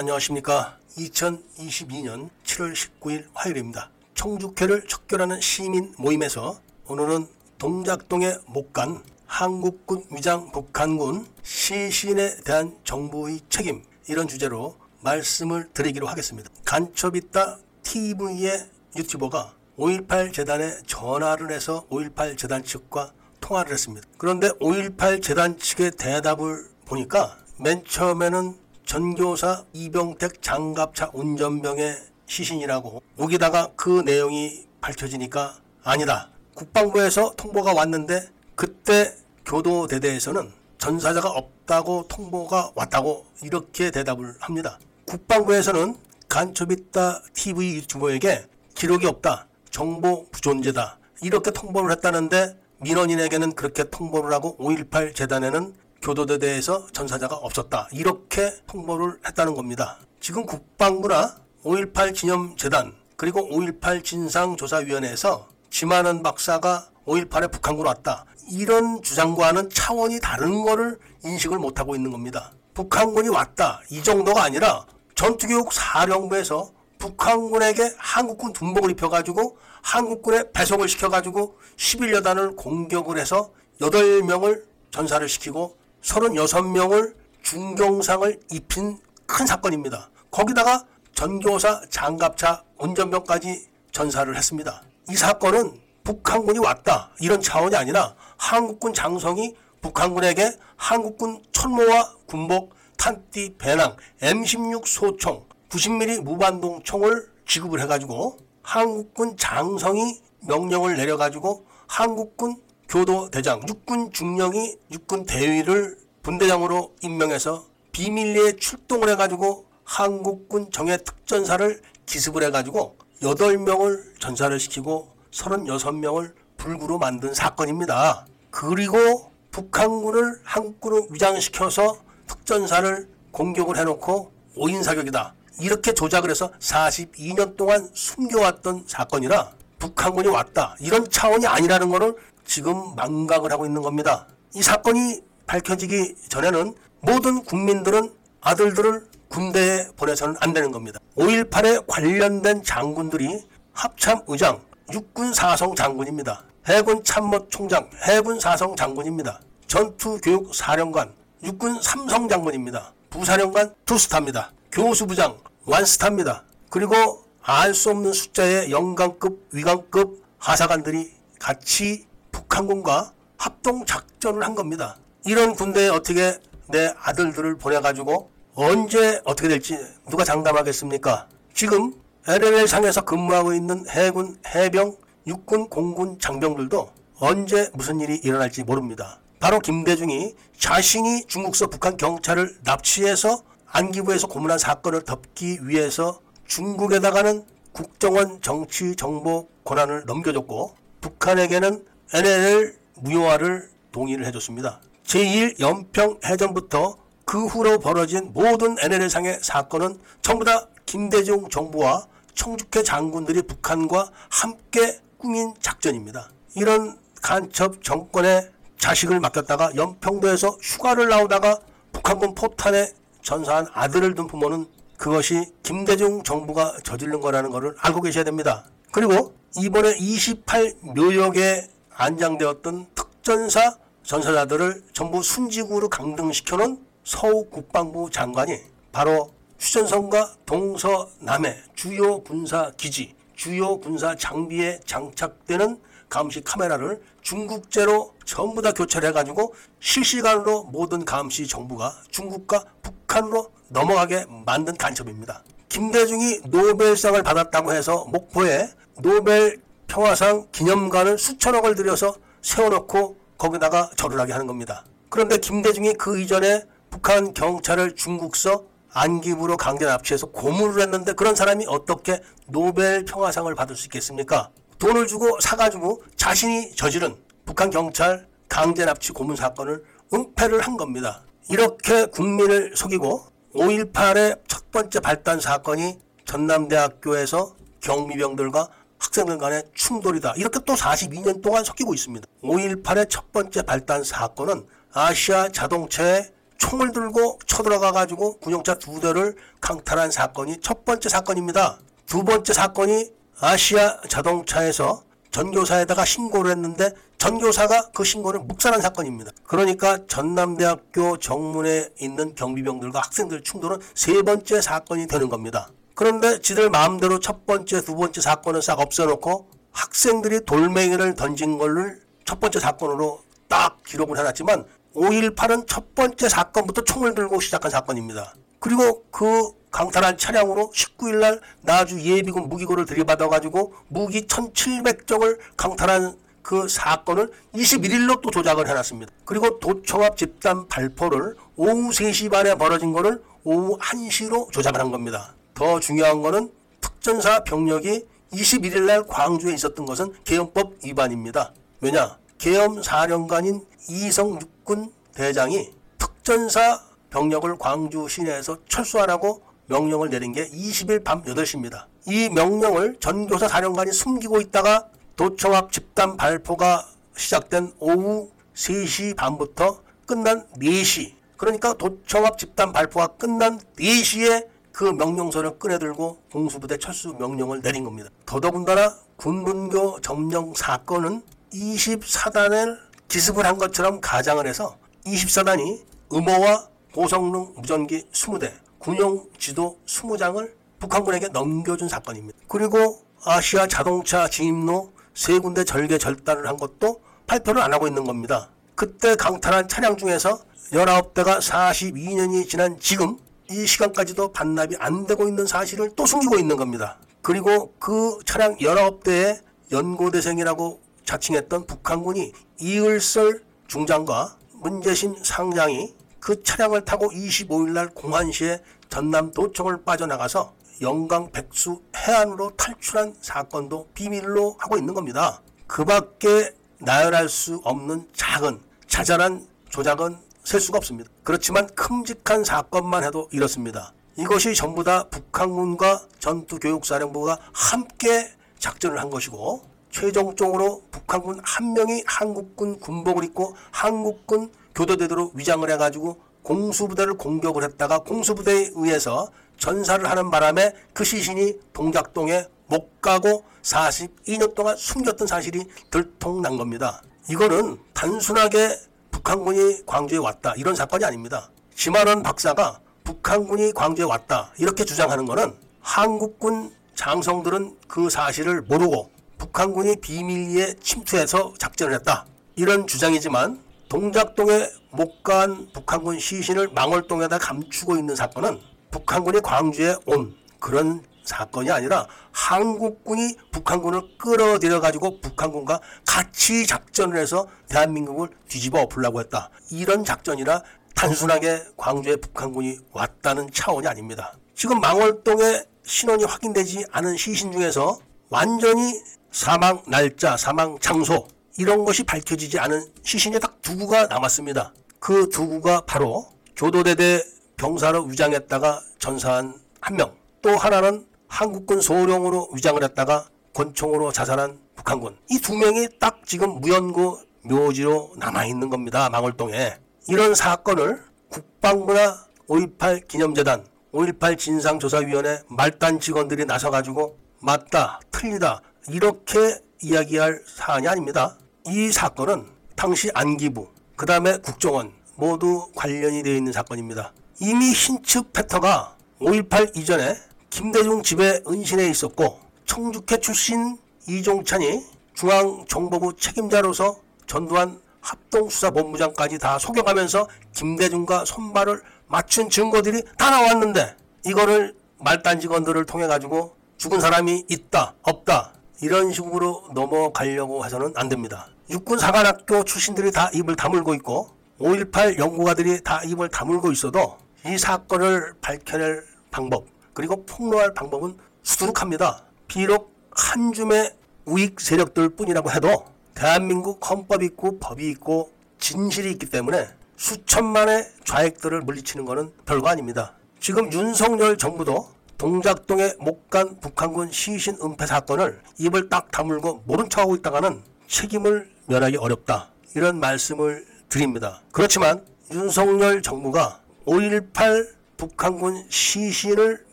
안녕하십니까. 2022년 7월 19일 화요일입니다. 청주회를 척결하는 시민 모임에서 오늘은 동작동에 못간 한국군 위장 북한군 시신에 대한 정부의 책임 이런 주제로 말씀을 드리기로 하겠습니다. 간첩 있다 TV의 유튜버가 5.18 재단에 전화를 해서 5.18 재단 측과 통화를 했습니다. 그런데 5.18 재단 측의 대답을 보니까 맨 처음에는 전교사 이병택 장갑차 운전병의 시신이라고 여기다가 그 내용이 밝혀지니까 아니다. 국방부에서 통보가 왔는데 그때 교도대대에서는 전사자가 없다고 통보가 왔다고 이렇게 대답을 합니다. 국방부에서는 간첩있다 TV 유튜버에게 기록이 없다. 정보 부존재다. 이렇게 통보를 했다는데 민원인에게는 그렇게 통보를 하고 5.18 재단에는 교도대대에서 전사자가 없었다. 이렇게 통보를 했다는 겁니다. 지금 국방부나 5.18 기념재단 그리고 5.18 진상조사위원회에서 지만은 박사가 5.18에 북한군 왔다. 이런 주장과는 차원이 다른 거를 인식을 못하고 있는 겁니다. 북한군이 왔다. 이 정도가 아니라 전투교육 사령부에서 북한군에게 한국군 군복을 입혀가지고 한국군에 배송을 시켜가지고 11여단을 공격을 해서 8명을 전사를 시키고 36명을 중경상을 입힌 큰 사건입니다. 거기다가 전교사 장갑차 운전병까지 전사를 했습니다. 이 사건은 북한군이 왔다 이런 차원이 아니라 한국군 장성이 북한군에게 한국군 천모와 군복, 탄띠, 배낭, M16 소총, 90mm 무반동 총을 지급을 해가지고 한국군 장성이 명령을 내려가지고 한국군 교도대장, 육군 중령이 육군 대위를 분대장으로 임명해서 비밀리에 출동을 해가지고 한국군 정예 특전사를 기습을 해가지고 8명을 전사를 시키고 36명을 불구로 만든 사건입니다. 그리고 북한군을 한국군으로 위장시켜서 특전사를 공격을 해놓고 5인 사격이다. 이렇게 조작을 해서 42년 동안 숨겨왔던 사건이라 북한군이 왔다. 이런 차원이 아니라는 것을 지금 망각을 하고 있는 겁니다. 이 사건이 밝혀지기 전에는 모든 국민들은 아들들을 군대에 보내서는 안 되는 겁니다. 5.18에 관련된 장군들이 합참의장, 육군 사성 장군입니다. 해군 참모 총장, 해군 사성 장군입니다. 전투교육 사령관, 육군 삼성 장군입니다. 부사령관 투스타입니다. 교수부장 완스타입니다. 그리고 알 수 없는 숫자의 영관급, 위관급 하사관들이 같이 북한군과 합동 작전을 한 겁니다. 이런 군대에 어떻게 내 아들들을 보내가지고 언제 어떻게 될지 누가 장담하겠습니까? 지금 LLL 상에서 근무하고 있는 해군, 해병, 육군, 공군 장병들도 언제 무슨 일이 일어날지 모릅니다. 바로 김대중이 자신이 중국서 북한 경찰을 납치해서 안기부에서 고문한 사건을 덮기 위해서 중국에다가는 국정원 정치 정보 권한을 넘겨줬고 북한에게는 NLL 무효화를 동의를 해줬습니다. 제1 연평 해전부터 그 후로 벌어진 모든 NLL상의 사건은 전부 다 김대중 정부와 청주회 장군들이 북한과 함께 꾸민 작전입니다. 이런 간첩 정권에 자식을 맡겼다가 연평도에서 휴가를 나오다가 북한군 포탄에 전사한 아들을 둔 부모는 그것이 김대중 정부가 저지른 거라는 것을 알고 계셔야 됩니다. 그리고 이번에 28 묘역에 안장되었던 특전사 전사자들을 전부 순직으로 강등시켜놓은 서욱 국방부 장관이 바로 휴전선과 동서남의 주요 군사 기지, 주요 군사 장비에 장착되는 감시 카메라를 중국제로 전부 다 교체해가지고 실시간으로 모든 감시 정부가 중국과 북 한으로 넘어가게 만든 간첩입니다. 김대중이 노벨상을 받았다고 해서 목포에 노벨 평화상 기념관을 수천억을 들여서 세워놓고 거기다가 절을 하게 하는 겁니다. 그런데 김대중이 그 이전에 북한 경찰을 중국서 안기부로 강제 납치해서 고문을 했는데 그런 사람이 어떻게 노벨 평화상을 받을 수 있겠습니까? 돈을 주고 사가지고 자신이 저지른 북한 경찰 강제 납치 고문 사건을 은폐를 한 겁니다. 이렇게 국민을 속이고 5.18의 첫 번째 발단 사건이 전남대학교에서 경비병들과 학생들 간의 충돌이다. 이렇게 또 42년 동안 섞이고 있습니다. 5.18의 첫 번째 발단 사건은 아시아 자동차의 총을 들고 쳐들어가 가지고 군용차 두 대를 강탈한 사건이 첫 번째 사건입니다. 두 번째 사건이 아시아 자동차에서 전교사에다가 신고를 했는데 전교사가 그 신고를 묵살한 사건입니다. 그러니까 전남대학교 정문에 있는 경비병들과 학생들 충돌은 세 번째 사건이 되는 겁니다. 그런데 지들 마음대로 첫 번째, 두 번째 사건을 싹 없애놓고 학생들이 돌멩이를 던진 걸를 첫 번째 사건으로 딱 기록을 해놨지만 5.18은 첫 번째 사건부터 총을 들고 시작한 사건입니다. 그리고 그 강탈한 차량으로 19일 날 나주 예비군 무기고를 들이받아가지고 무기 1700정을 강탈한 그 사건을 21일로 또 조작을 해놨습니다. 그리고 도청합 집단 발포를 오후 3시 반에 벌어진 거를 오후 1시로 조작을 한 겁니다. 더 중요한 거는 특전사 병력이 21일 날 광주에 있었던 것은 계엄법 위반입니다. 왜냐? 계엄 사령관인 이성 육군 대장이 특전사 병력을 광주 시내에서 철수하라고 명령을 내린 게 20일 밤 8시입니다. 이 명령을 전교사 사령관이 숨기고 있다가 도청합 집단 발포가 시작된 오후 3시 반부터 끝난 4시 그러니까 도청합 집단 발포가 끝난 4시에 그 명령서를 꺼내들고 공수부대 철수 명령을 내린 겁니다. 더더군다나 군분교 점령 사건은 24단을 기습을 한 것처럼 가장을 해서 24단이 음호와 고성능 무전기 20대, 군용 지도 20장을 북한군에게 넘겨준 사건입니다. 그리고 아시아 자동차 진입로 세 군데 절개 절단을 한 것도 발표를 안 하고 있는 겁니다. 그때 강탈한 차량 중에서 19대가 42년이 지난 지금 이 시간까지도 반납이 안 되고 있는 사실을 또 숨기고 있는 겁니다. 그리고 그 차량 19대의 연고대생이라고 자칭했던 북한군이 이을설 중장과 문재신 상장이 그 차량을 타고 25일 날 공안시에 전남 도청을 빠져나가서 영광 백수 해안으로 탈출한 사건도 비밀로 하고 있는 겁니다. 그 밖에 나열할 수 없는 작은 자잘한 조작은 셀 수가 없습니다. 그렇지만 큼직한 사건만 해도 이렇습니다. 이것이 전부 다 북한군과 전투교육사령부가 함께 작전을 한 것이고 최종적으로 북한군 한 명이 한국군 군복을 입고 한국군 교도대대로 위장을 해가지고 공수부대를 공격을 했다가 공수부대에 의해서 전사를 하는 바람에 그 시신이 동작동에 못 가고 42년 동안 숨겼던 사실이 들통난 겁니다. 이거는 단순하게 북한군이 광주에 왔다 이런 사건이 아닙니다. 지만원 박사가 북한군이 광주에 왔다 이렇게 주장하는 것은 한국군 장성들은 그 사실을 모르고 북한군이 비밀리에 침투해서 작전을 했다 이런 주장이지만 동작동에 못 간 북한군 시신을 망월동에다 감추고 있는 사건은 북한군이 광주에 온 그런 사건이 아니라 한국군이 북한군을 끌어들여 가지고 북한군과 같이 작전을 해서 대한민국을 뒤집어 엎으려고 했다. 이런 작전이라 단순하게 광주에 북한군이 왔다는 차원이 아닙니다. 지금 망월동에 신원이 확인되지 않은 시신 중에서 완전히 사망 날짜, 사망 장소 이런 것이 밝혀지지 않은 시신이 딱 두 구가 남았습니다. 그 두 구가 바로 교도대대 병사로 위장했다가 전사한 한 명, 또 하나는 한국군 소령으로 위장을 했다가 권총으로 자살한 북한군. 이 두 명이 딱 지금 무연고 묘지로 남아있는 겁니다. 망월동에. 이런 사건을 국방부나 5.18 기념재단, 5.18 진상조사위원회 말단 직원들이 나서가지고 맞다, 틀리다, 이렇게 이야기할 사안이 아닙니다. 이 사건은 당시 안기부, 그 다음에 국정원 모두 관련이 되어 있는 사건입니다. 이미 흰츠 패터가 5.18 이전에 김대중 집에 은신해 있었고 청주회 출신 이종찬이 중앙정보부 책임자로서 전두환 합동수사본부장까지 다 속여가면서 김대중과 손발을 맞춘 증거들이 다 나왔는데 이거를 말단 직원들을 통해 가지고 죽은 사람이 있다 없다 이런 식으로 넘어가려고 해서는 안 됩니다. 육군 사관학교 출신들이 다 입을 다물고 있고 5.18 연구가들이 다 입을 다물고 있어도 이 사건을 밝혀낼 방법 그리고 폭로할 방법은 수두룩합니다. 비록 한 줌의 우익 세력들 뿐이라고 해도 대한민국 헌법이 있고 법이 있고 진실이 있기 때문에 수천만의 좌익들을 물리치는 것은 별거 아닙니다. 지금 윤석열 정부도 동작동에 못간 북한군 시신 은폐 사건을 입을 딱 다물고 모른 척하고 있다가는 책임을 면하기 어렵다. 이런 말씀을 드립니다. 그렇지만 윤석열 정부가 5.18 북한군 시신을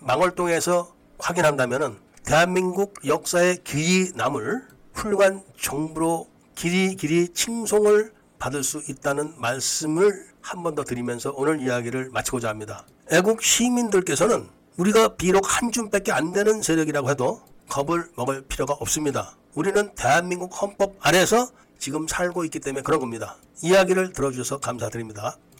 망월동에서 확인한다면 대한민국 역사에 길이 남을 훌륭한 정부로 길이 길이 칭송을 받을 수 있다는 말씀을 한 번 더 드리면서 오늘 이야기를 마치고자 합니다. 애국 시민들께서는 우리가 비록 한 줌밖에 안 되는 세력이라고 해도 겁을 먹을 필요가 없습니다. 우리는 대한민국 헌법 안에서 지금 살고 있기 때문에 그런 겁니다. 이야기를 들어주셔서 감사드립니다.